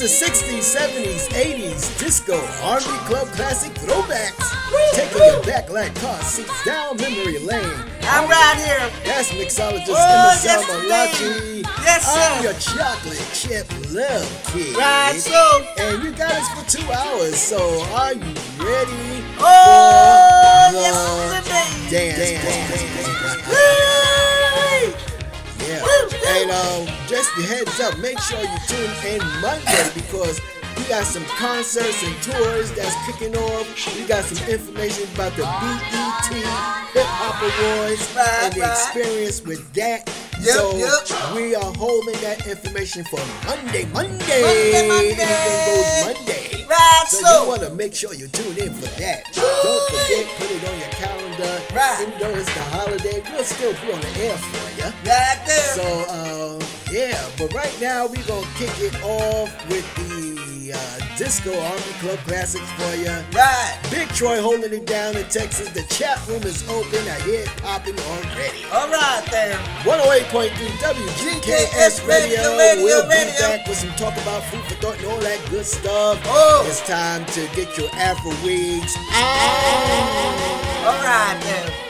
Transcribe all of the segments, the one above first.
the 60s, 70s, 80s disco R&B club classic throwbacks. Taking you back like car seats down memory lane. I'm right here. That's mixologist oh, the Samalachi. Yes, sir. I'm your chocolate chip love kid. Right, so. And you got us for two hours, so are you ready? Oh, for yes, the dance, dance, dance, dance, dance. Yeah. Hey, um, effect. some concerts and tours that's kicking off. We got some information about the BET Hip Hop Awards right, and the right. experience with that. Yep, so yep. we are holding that information for Monday, Monday. Monday, Monday. Anything goes Monday. Right, so, so. you want to make sure you tune in for that. Don't forget, put it on your calendar. Right. Even though it's the holiday, we'll still be on the air for you. Right there. So, uh, yeah, but right now we're going to kick it off with the uh, Disco Army Club Classics for you. Right. Big Troy holding it down in Texas. The chat room is open. I hear it popping already. All right, there. 108.3 WGKS Radio. radio we'll radio. be back with some talk about food for thought and all that good stuff. Oh. It's time to get your Afro wigs out. All right, then.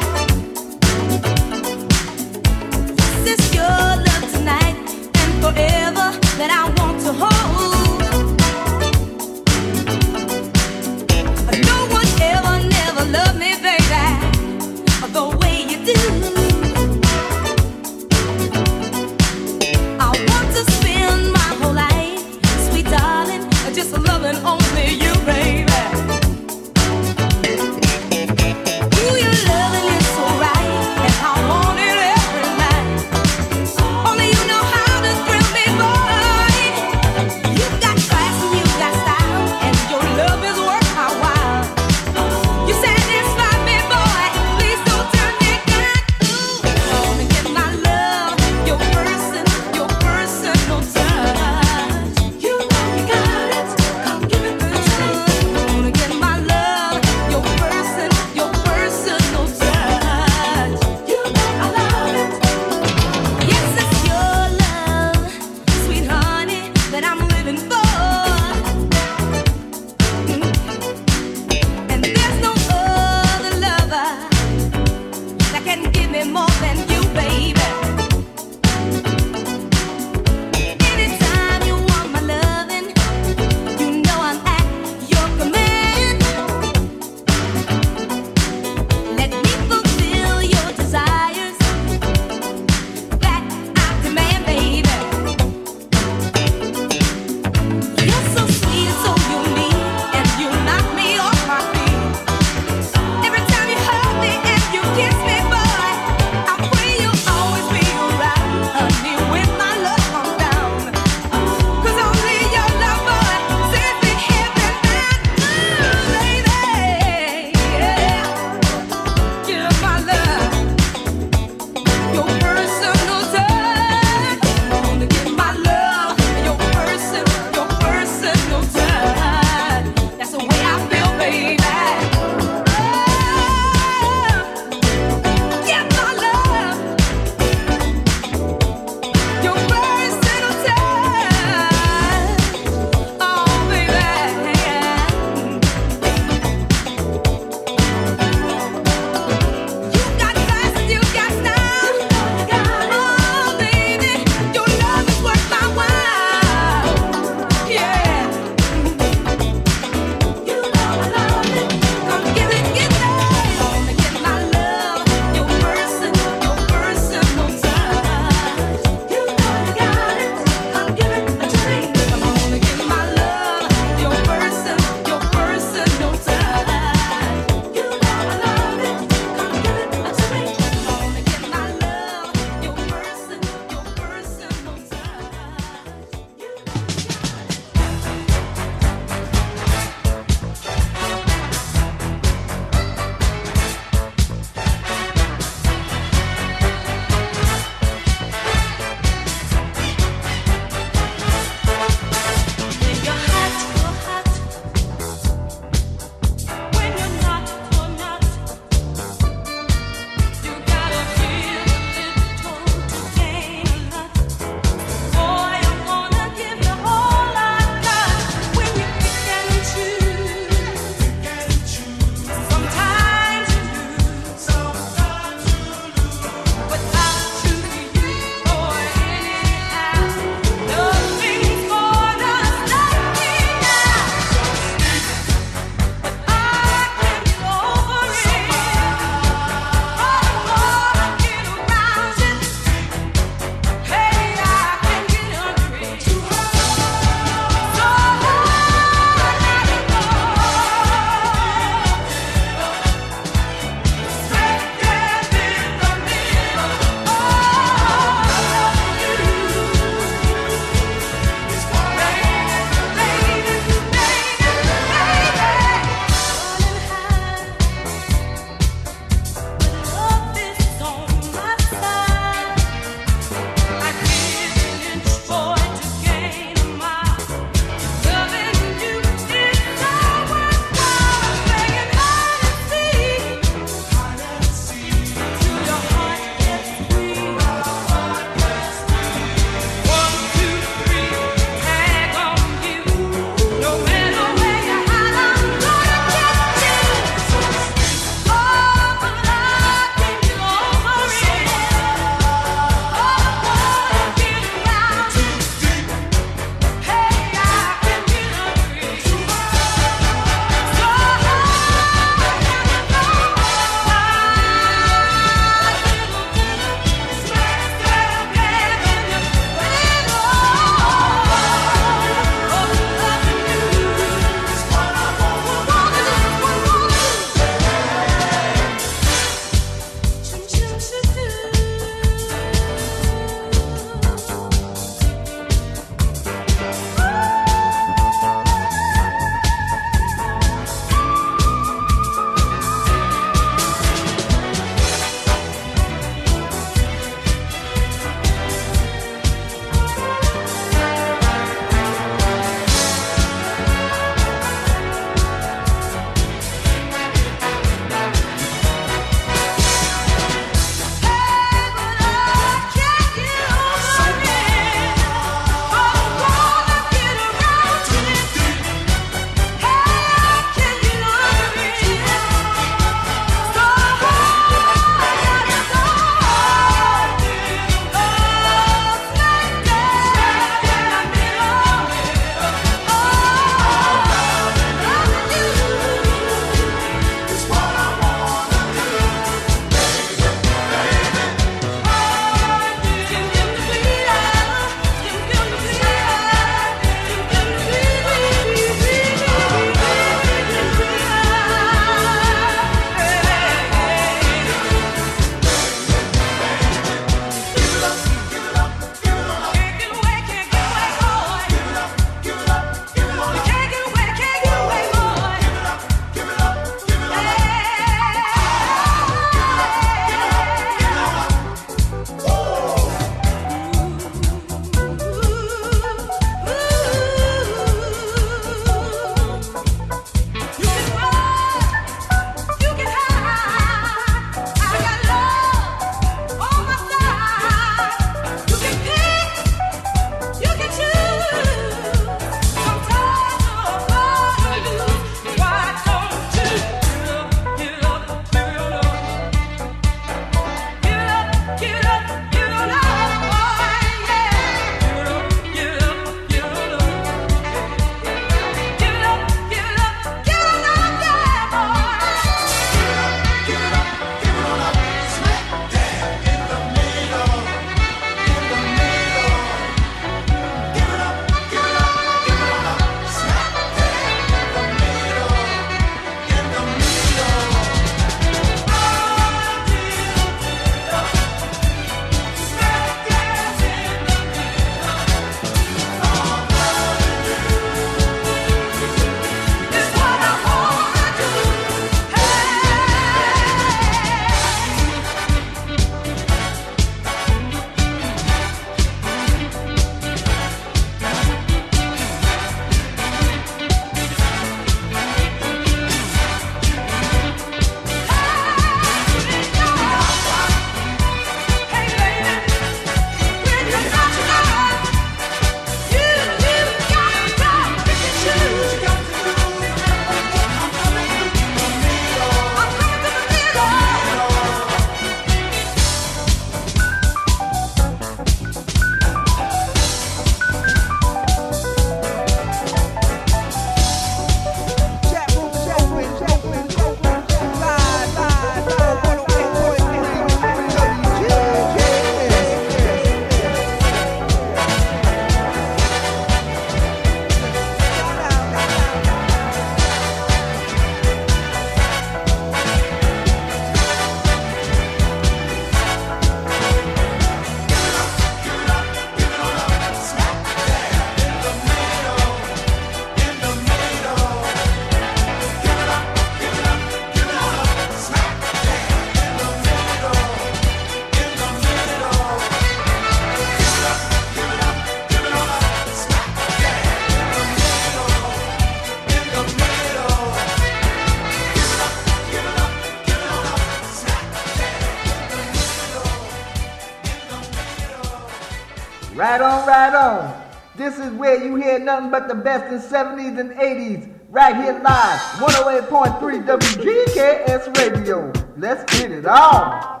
Best in 70s and 80s. Right here live, 108.3 WGKS Radio. Let's get it on.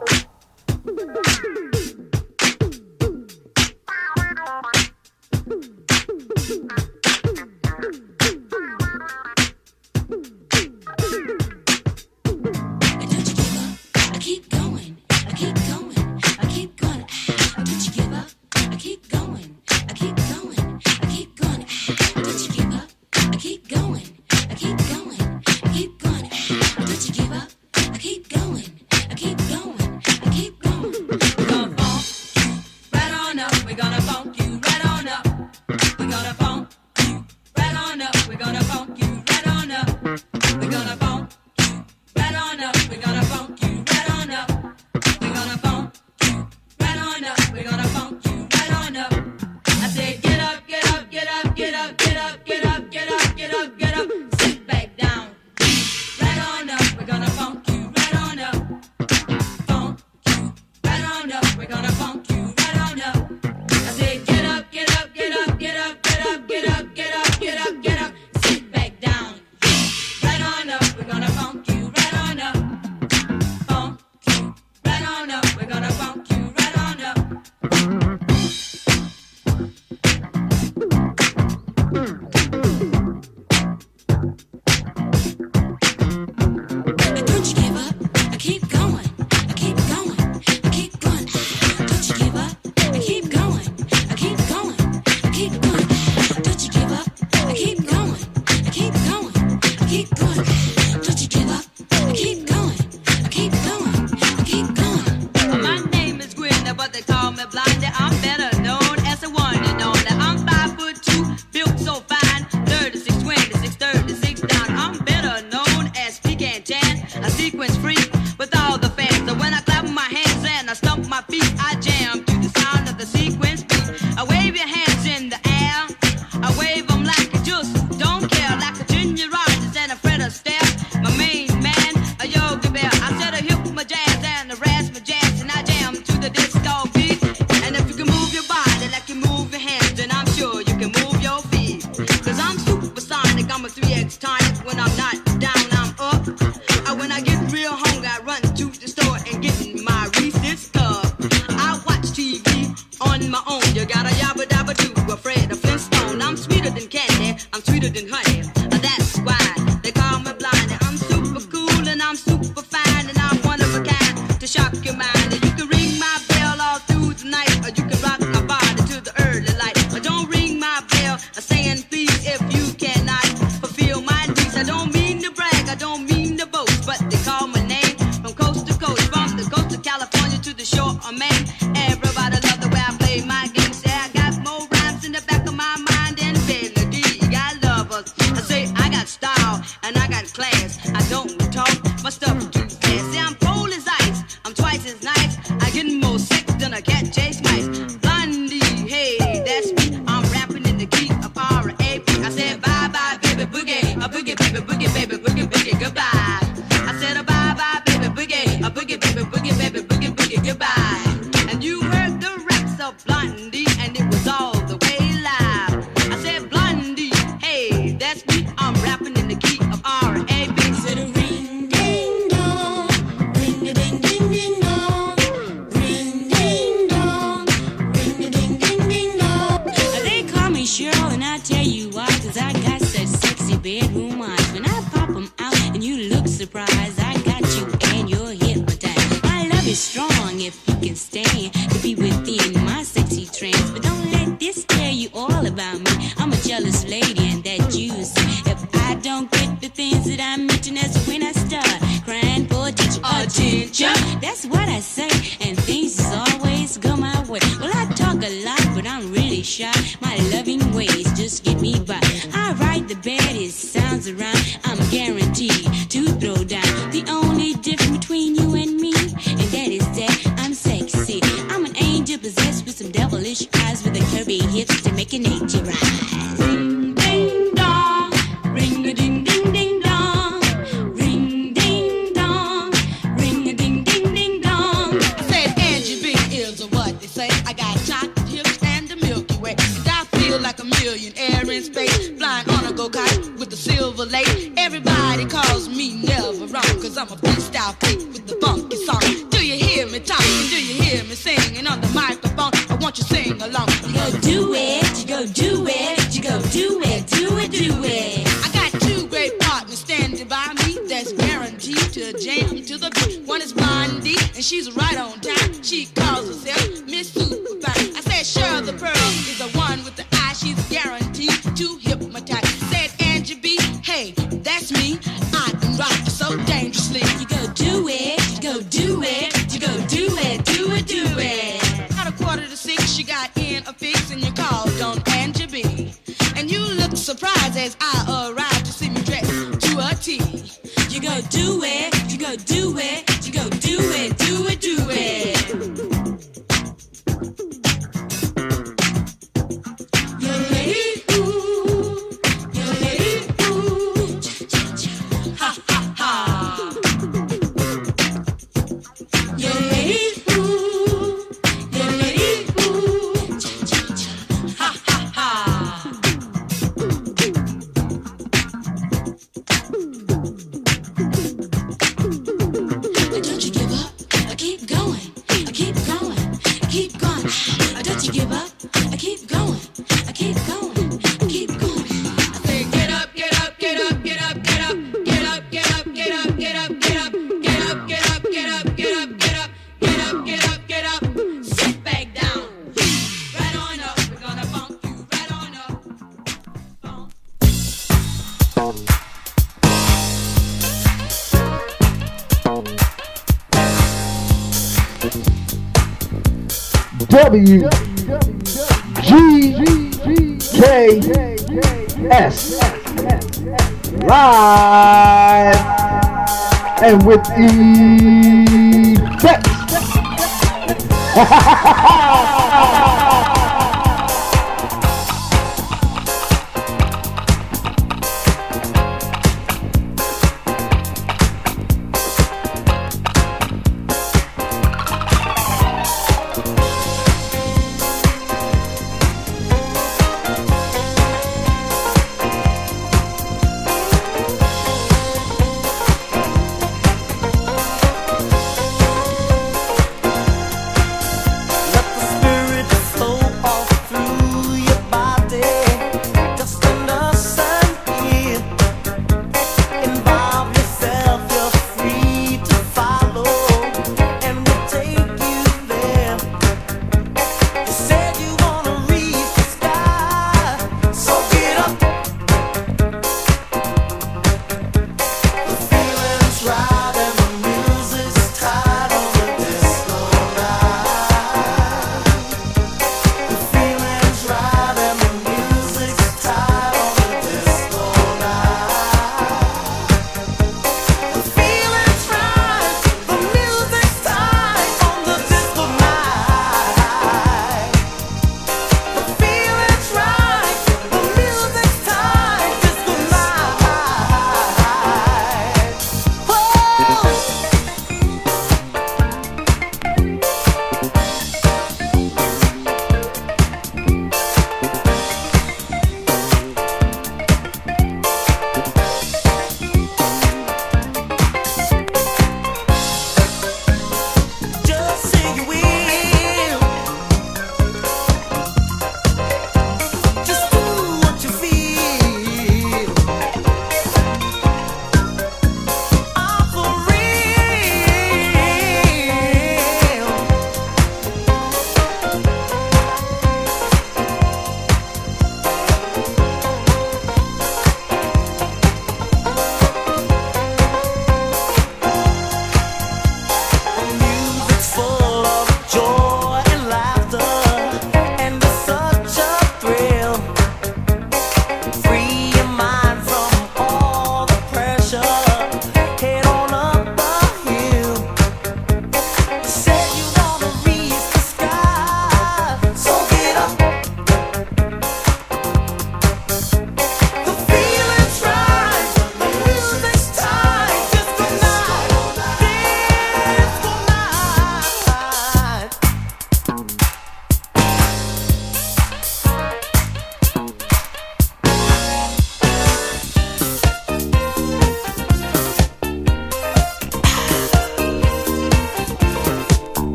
to jam to the beat. One is Blondie, and she's right on time. She calls herself Mm.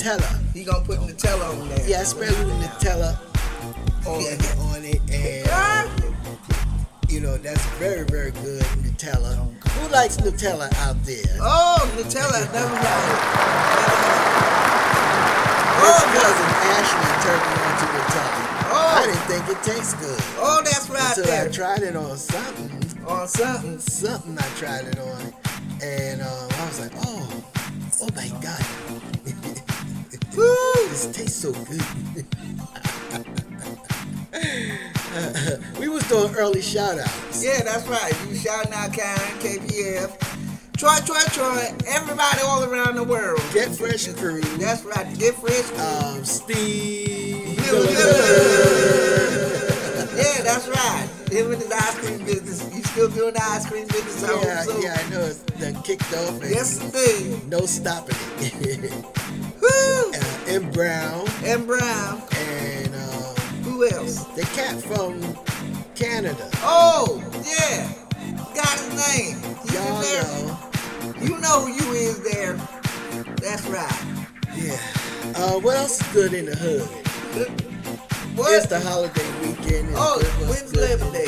Nutella. He gonna put Nutella on there. Yeah, I spread a little Nutella on, Yeah. on it and Ah, You know, that's very, very good Nutella. Who likes Nutella out there? Oh, Nutella, never mind. Oh, cousin Ashley turned me on to Nutella. Oh. I didn't think it tastes good. oh, that's right Until I tried it on something. On something. Something I tried it on. Shout outs. Yeah, that's right. You shouting out Karen, KPF, Troy, Troy, Troy, everybody all around the world. Get Fresh Crew. That's right. Get fresh. Um, Steve. Yeah, that's right. Him with his ice cream business. You still doing the ice cream business? I Yeah, so. yeah, I know it's done kicked off and Yes, indeed. no stopping it. Woo! uh, M. Brown And Brown. and um, Who else? the cat from Canada. Oh, yeah. Got his name. He's Y'all there. know. You know who you is there. That's right. Yeah. Uh, what else is good in the hood? What? It's the holiday weekend. Oh, when's Labor Day?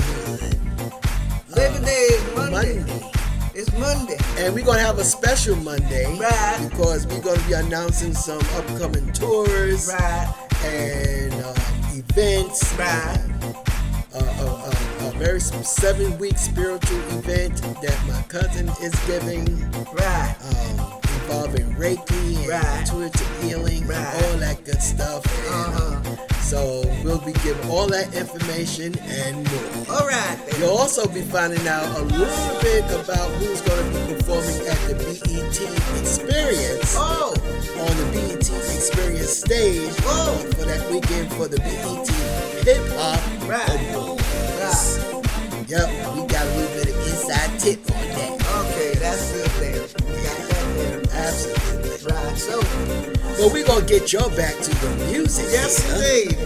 Labor Day is Monday. Monday. It's Monday. And we're gonna have a special Monday Right. because we're gonna be announcing some upcoming tours Right. and uh, events. Right. Very seven week spiritual event that my cousin is giving Right. um, involving Reiki and Right. intuitive healing Right. and all that good stuff. And, Uh-huh. uh, so we'll be giving all that information and more. All right. then. You'll also be finding out a little bit about who's going to be performing at the BET Experience Oh. on the BET Experience stage Oh. for that weekend for the BET Hip Hop Right. Awards. Right. Yep, we got a little bit of inside tip on that. Okay, that's good there. We got that there. Absolutely. Right. So, But we're going to get y'all back to the music. yes, indeed.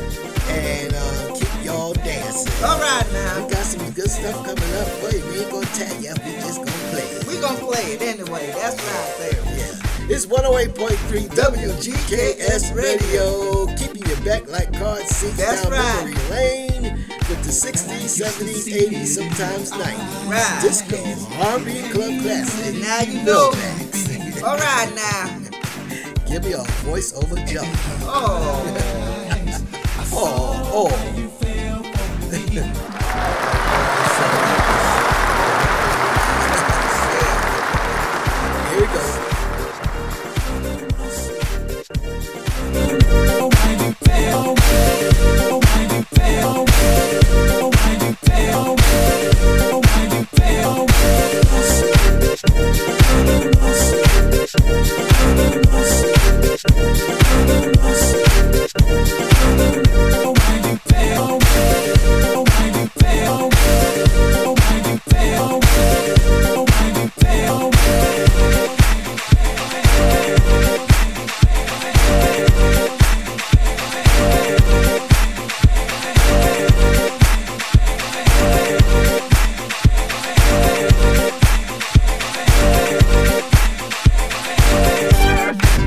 And uh, keep y'all dancing. All right now. We got some good stuff coming up for you. We ain't going to tell you. We just going to play it. We gonna play it anyway. That's right there. Yeah. It's 108.3 WGKS Radio, keeping you back like car seats That's down right. memory lane with the 60s, 70s, 80s, sometimes 90s. Right. Disco, R&B, club classic. Now you know. Max. All right now. Give me a voiceover jump. Oh. Oh, oh. Here Oh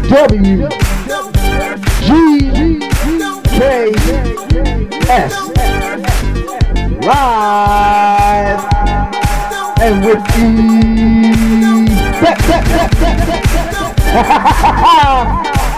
W G K S live and with ease.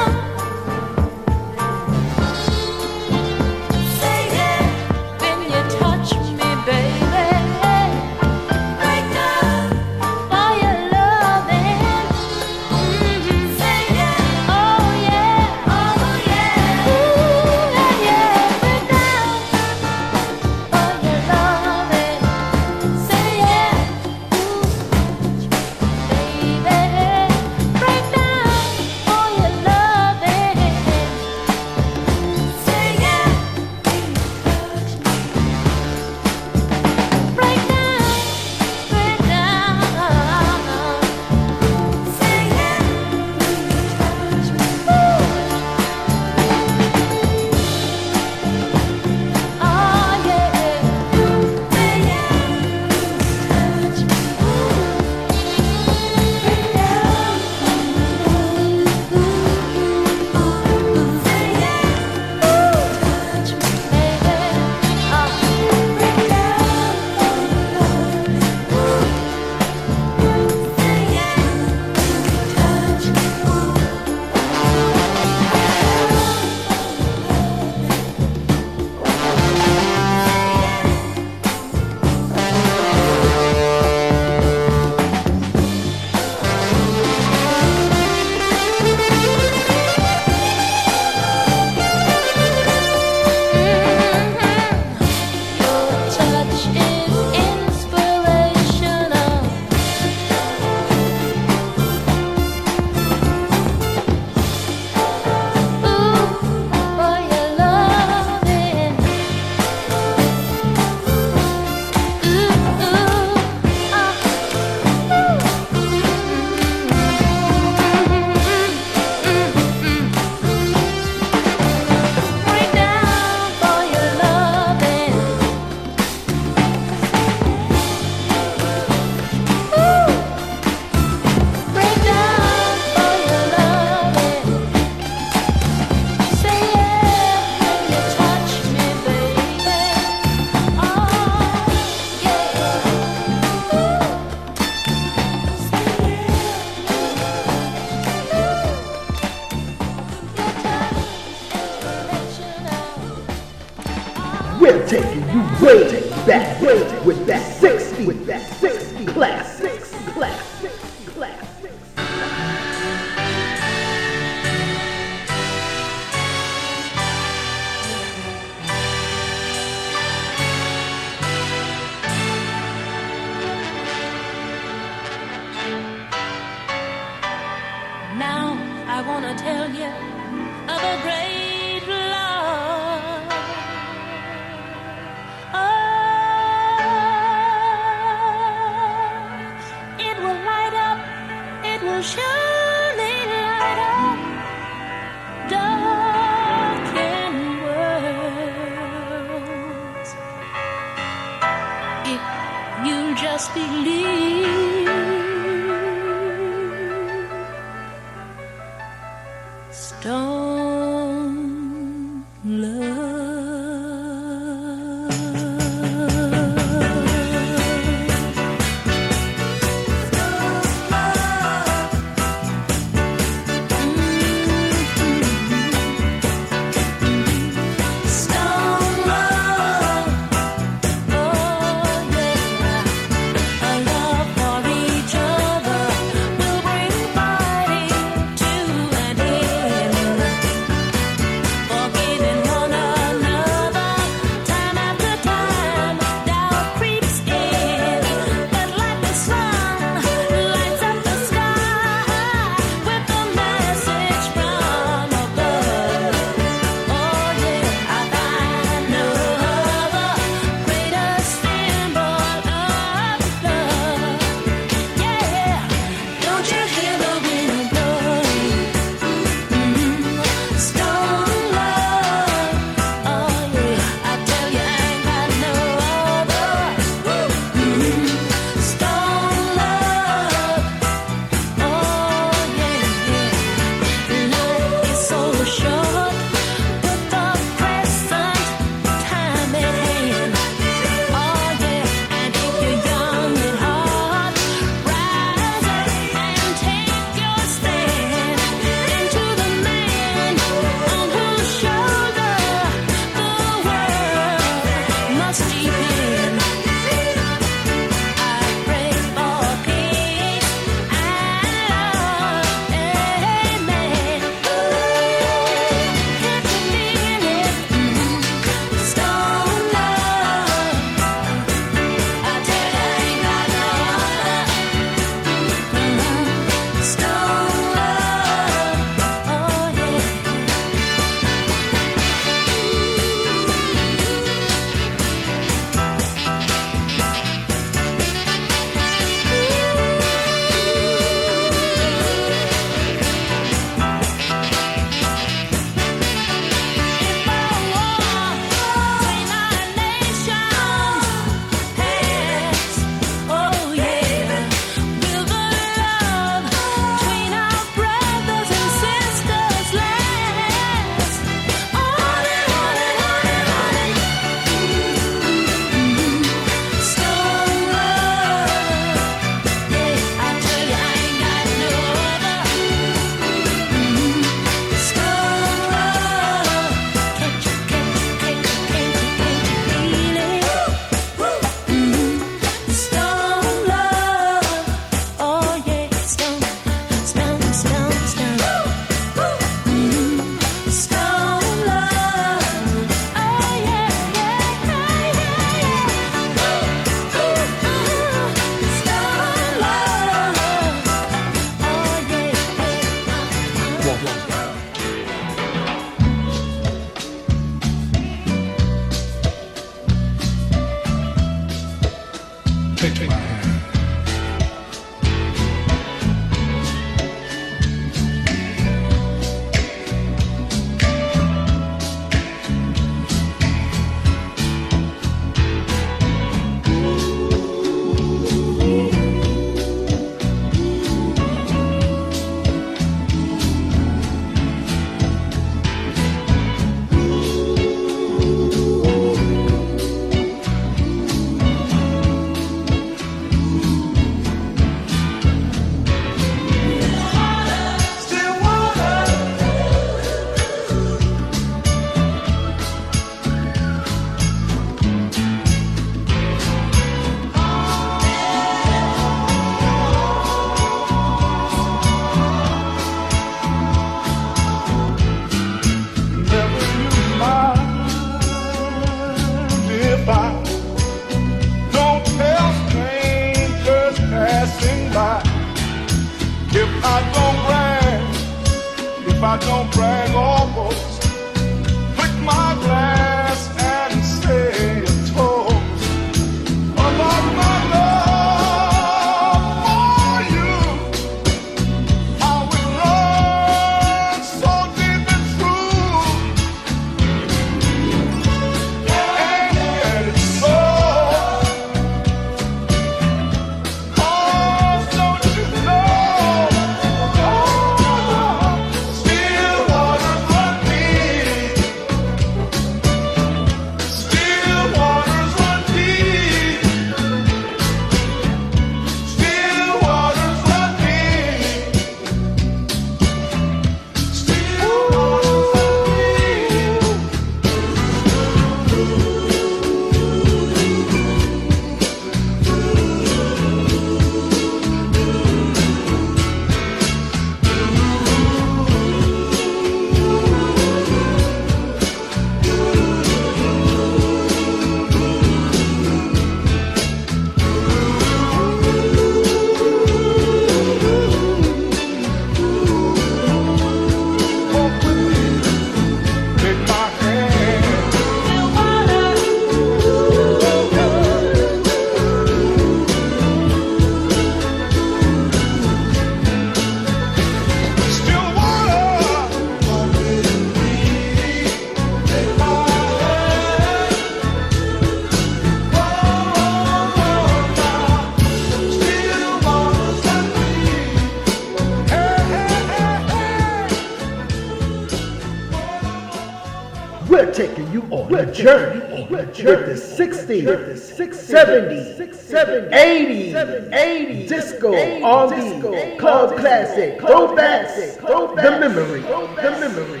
60, 70, 80, 80, disco, R&B, club classic, throwback, the memory, the memory.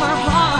My heart.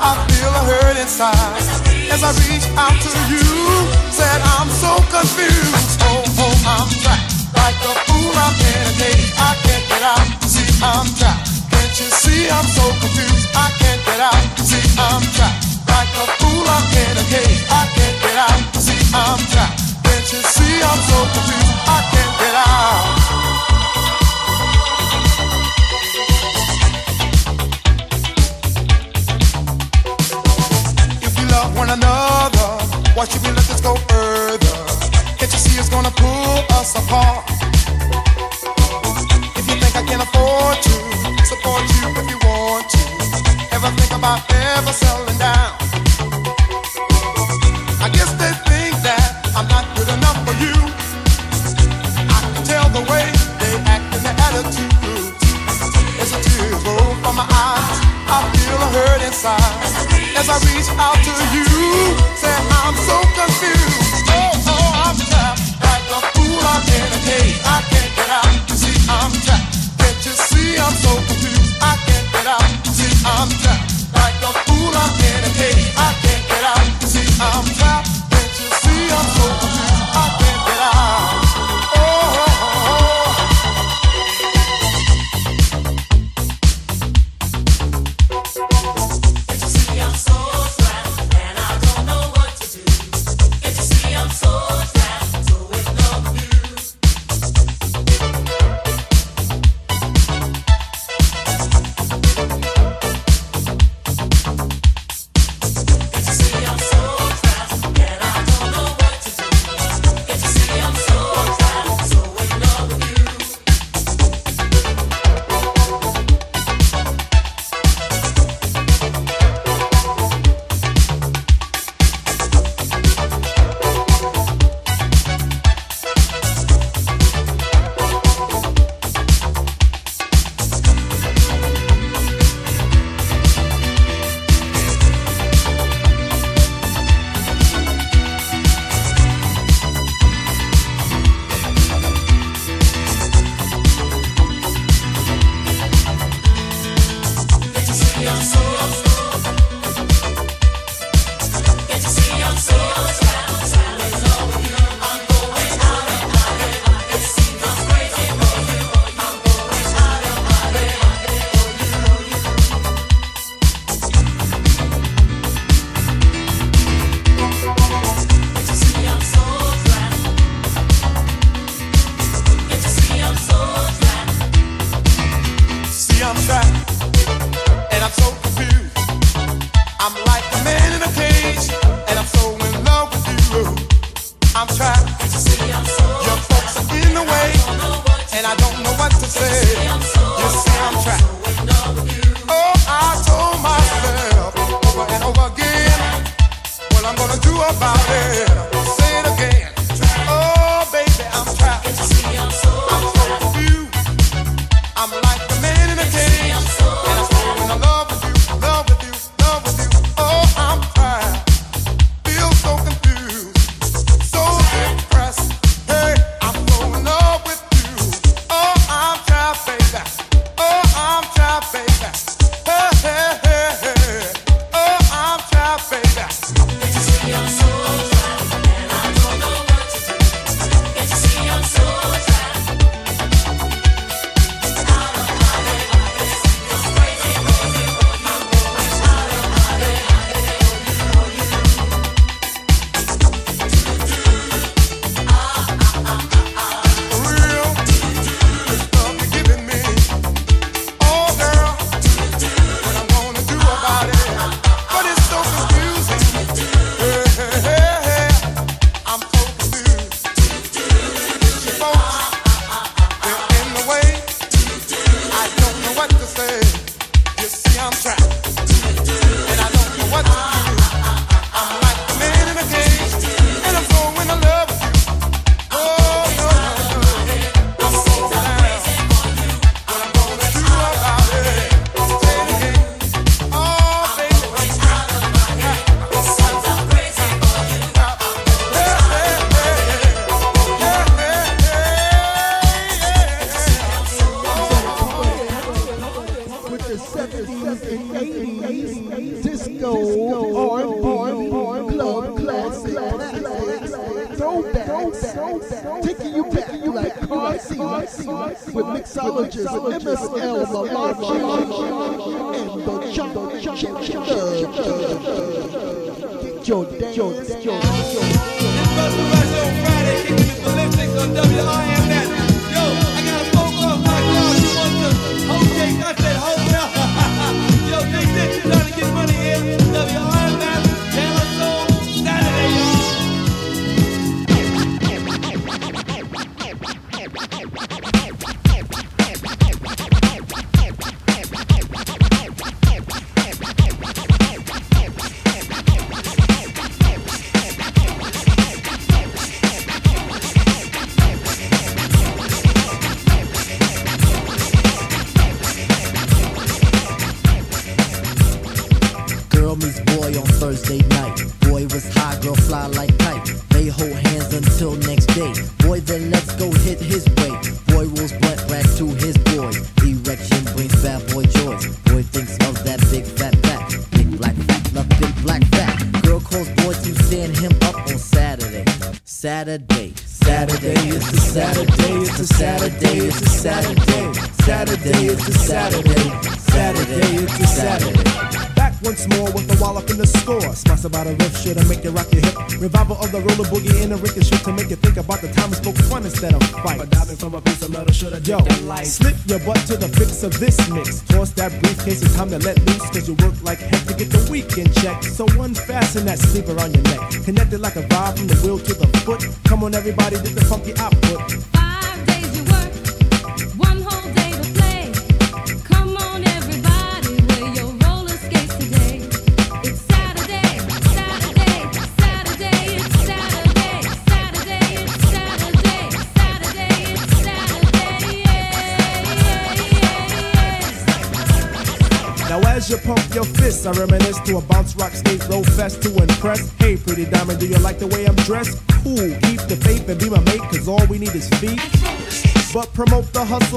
I feel a hurt inside. As I reach out to you, said I'm so confused. Oh, oh, I'm trapped. Like a fool, I'm in a cage. I can't get out. See, I'm trapped. Can't you see I'm so confused? I can't get out. See, I'm trapped. Like a fool, I'm in a cage. I can't get out. See, I'm trapped. Can't you see I'm so confused? I can't get out. Why should we let this go further? Can't you see it's gonna pull us apart? If you think I can afford to support you if you want to, ever think about ever settling down? I guess they think that I'm not good enough for you. I can tell the way they act and their attitudes. As the tears roll from my eyes, I feel a hurt inside. As I reach out to you, say I'm so confused. Oh, oh, I'm trapped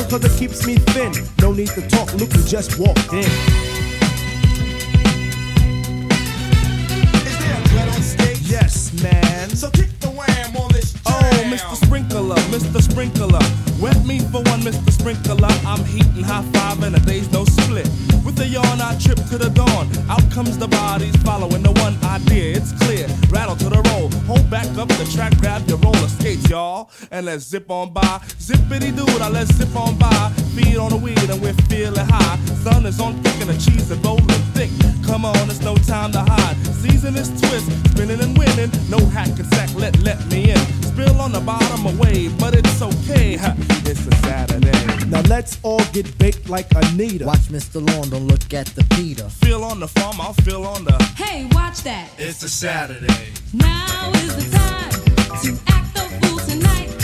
cause it keeps me thin. No need to talk, Luke, you just walked in. trip to the dawn. Out comes the bodies following the one idea. It's clear. Rattle to the roll. Hold back up the track, grab your roller skates, y'all. And let's zip on by. Zippity doo now let's zip on by. Feed on the weed and we're feeling high. Sun is on thick and the cheese is rolling thick. Come on, it's no time to hide. Season is twist, spinning and winning. No hack and sack, let let me in. Spill on the bottom away, but it's okay. Ha, it's a Saturday. Now let's all get baked like Anita. Watch Mr. Lawn, don't look at the leader. Feel on the farm, I'll feel on the. Hey, watch that. It's a Saturday. Now is the time to act the fool tonight.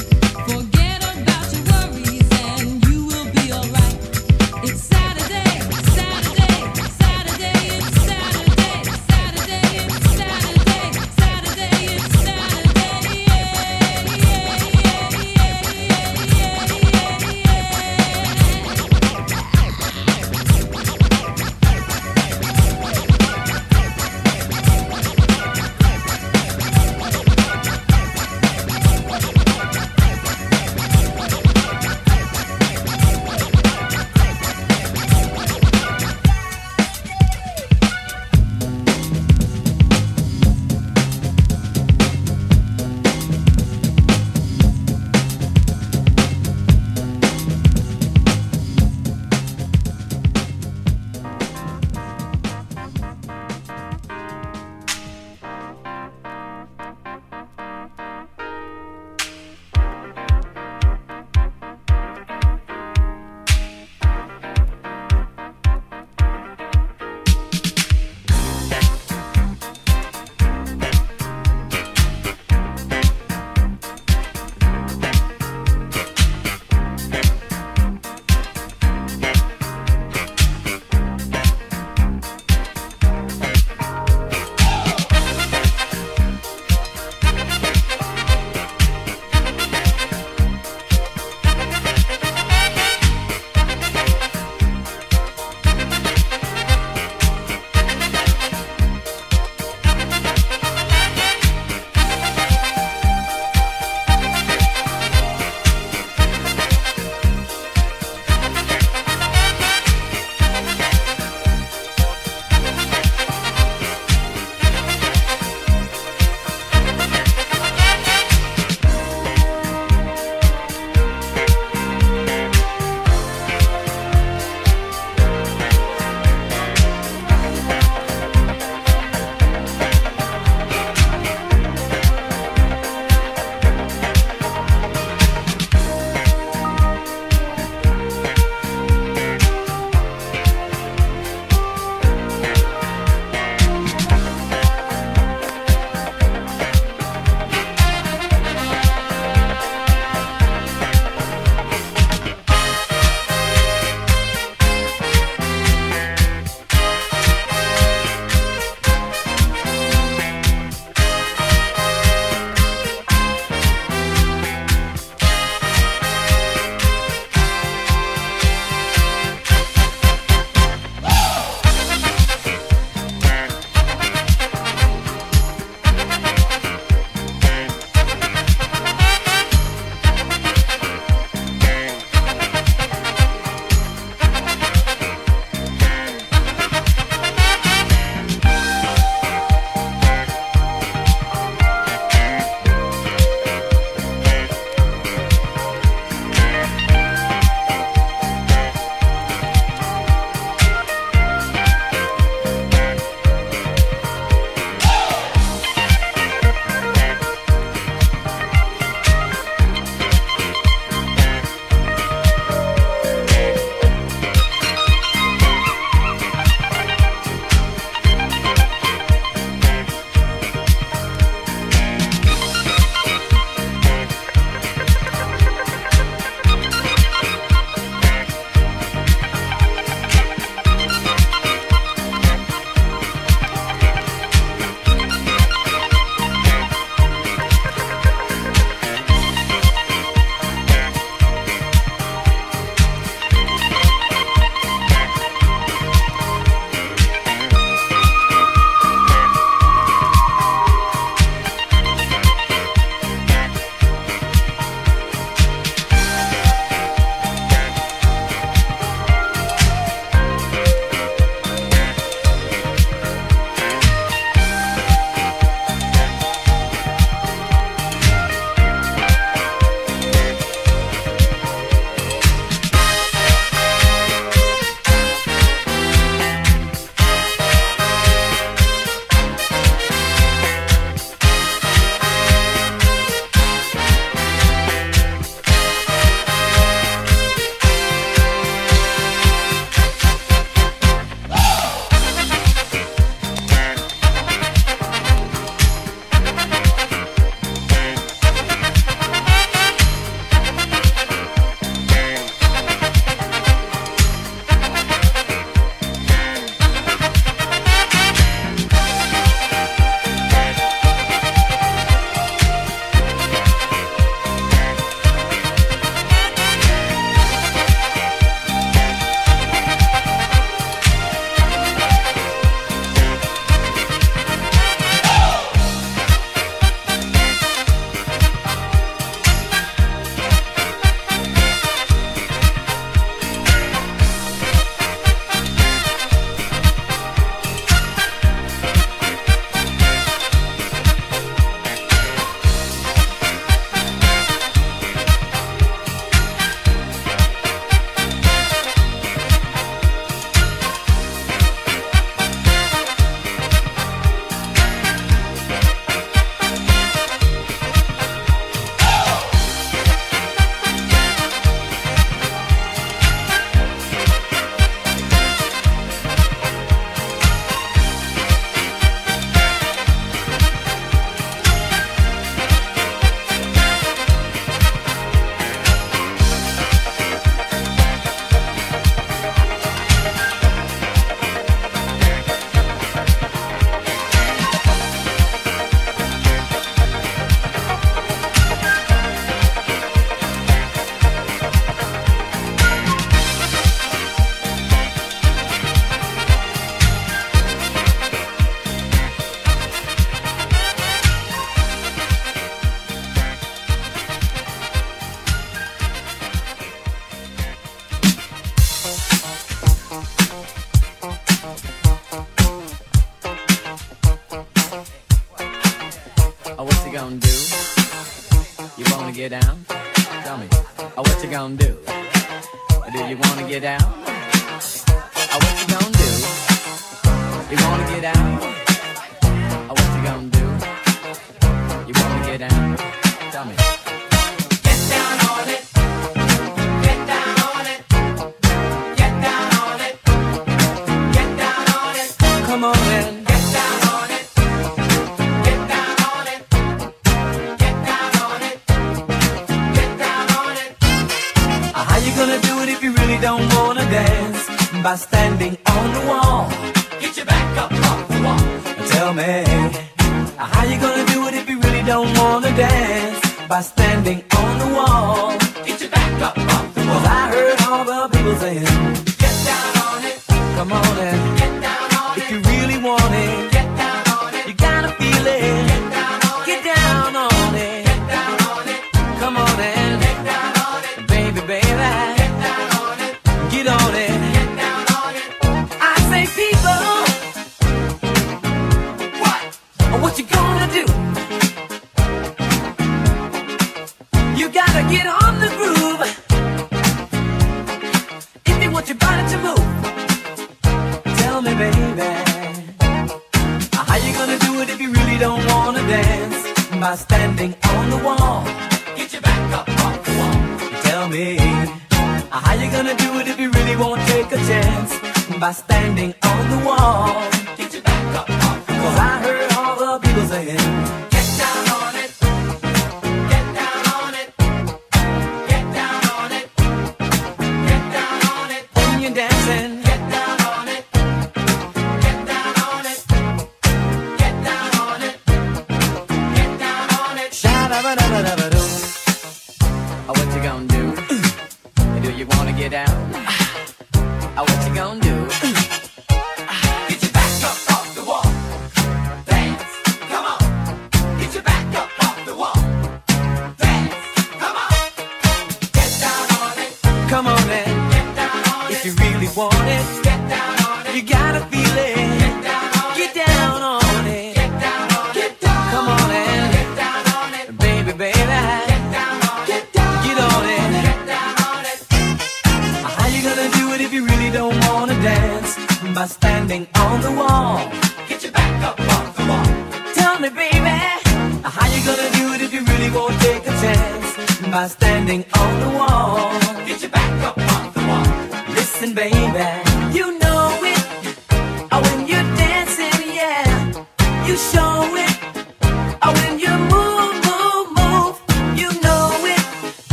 Get down?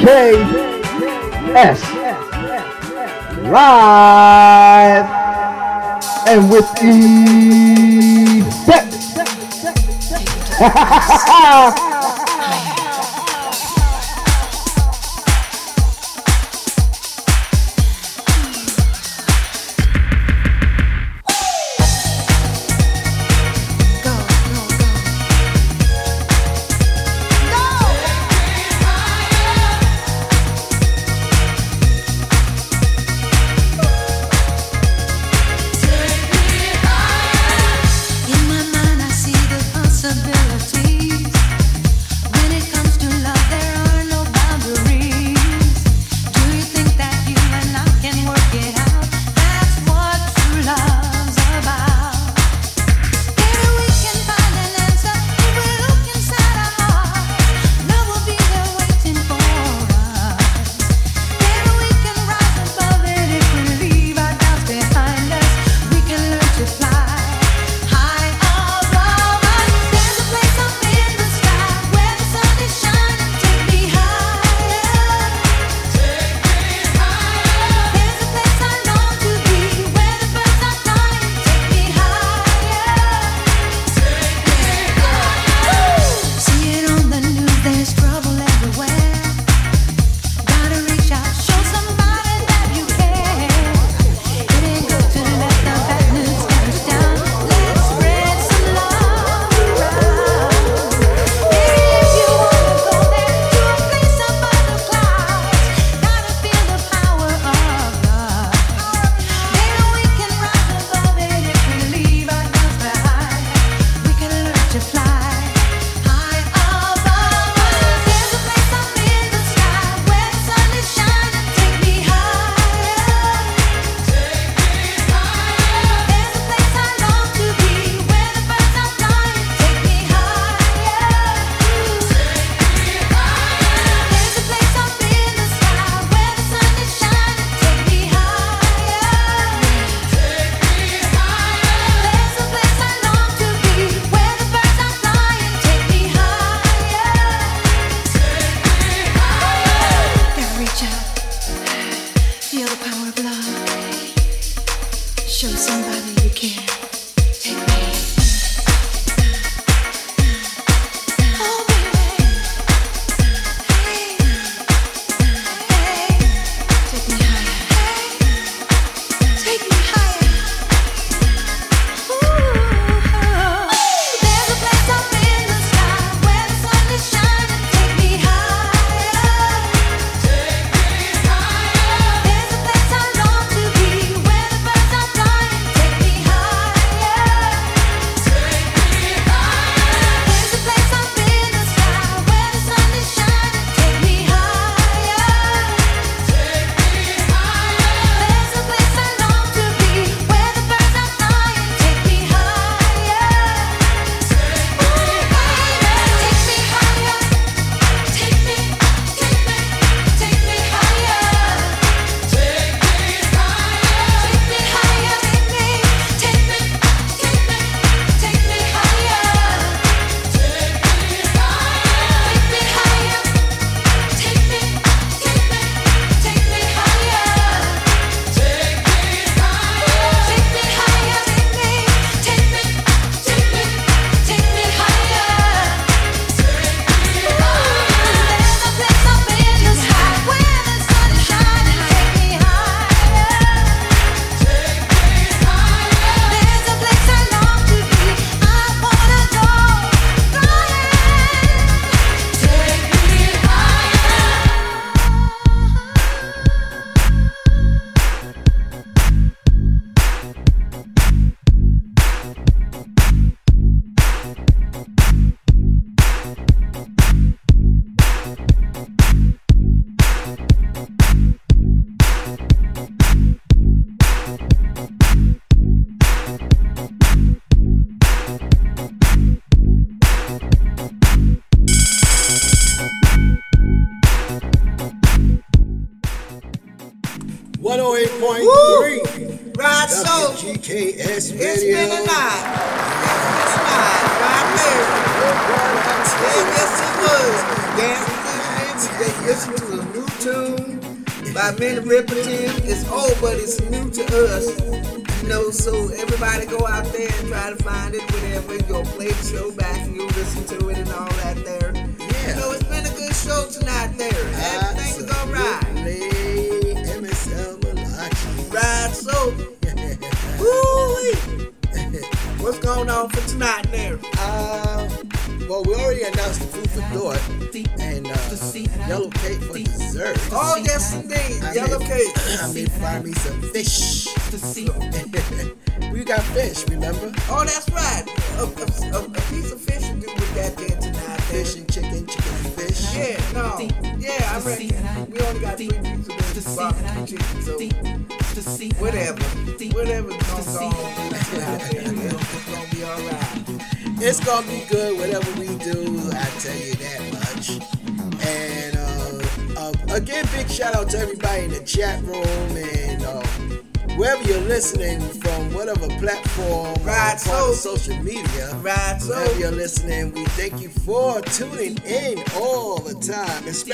WGKS live and with effect.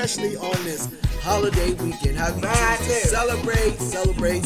especially on this holiday weekend. How you choose to celebrate, celebrate,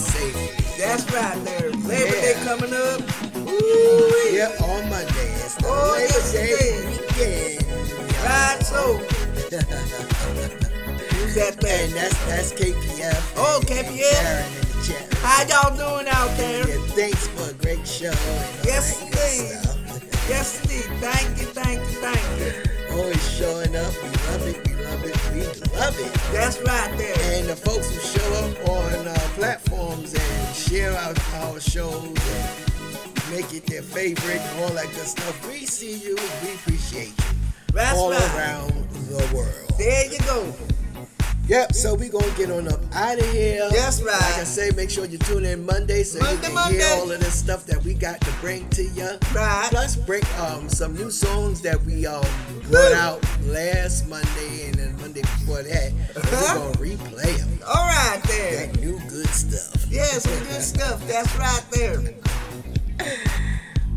all of this stuff that we got to bring to you. Right. Plus, bring um, some new songs that we um, brought out last Monday and then Monday before that. Uh-huh. We're going to replay them. All right, there. That new good stuff. Yes, we good stuff. That's right there.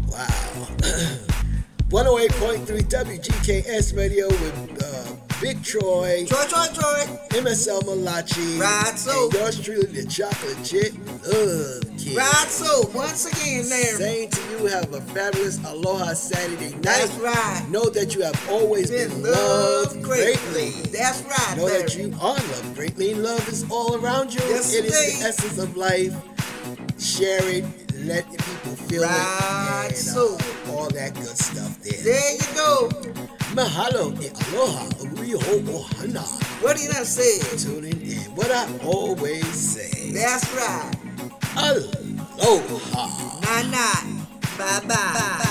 Wow. 108.3 WGKS Radio with uh, Big Troy, Troy, Troy, Troy, MSL Malachi, right, so. and the chocolate chip. Ugh. So, once again, there Saying to you, have a fabulous Aloha Saturday night. That's right. Know that you have always been, been loved, greatly. greatly. That's right. Know Larry. that you are loved greatly. Love is all around you. Yes, it is the essence of life. Share it. Let people feel right. it. So, uh, all that good stuff there. There you go. Mahalo e aloha uriho ohana. What did I say? Tuning in. What I always say. That's right. Aloha. Oh. Nana. bye bye.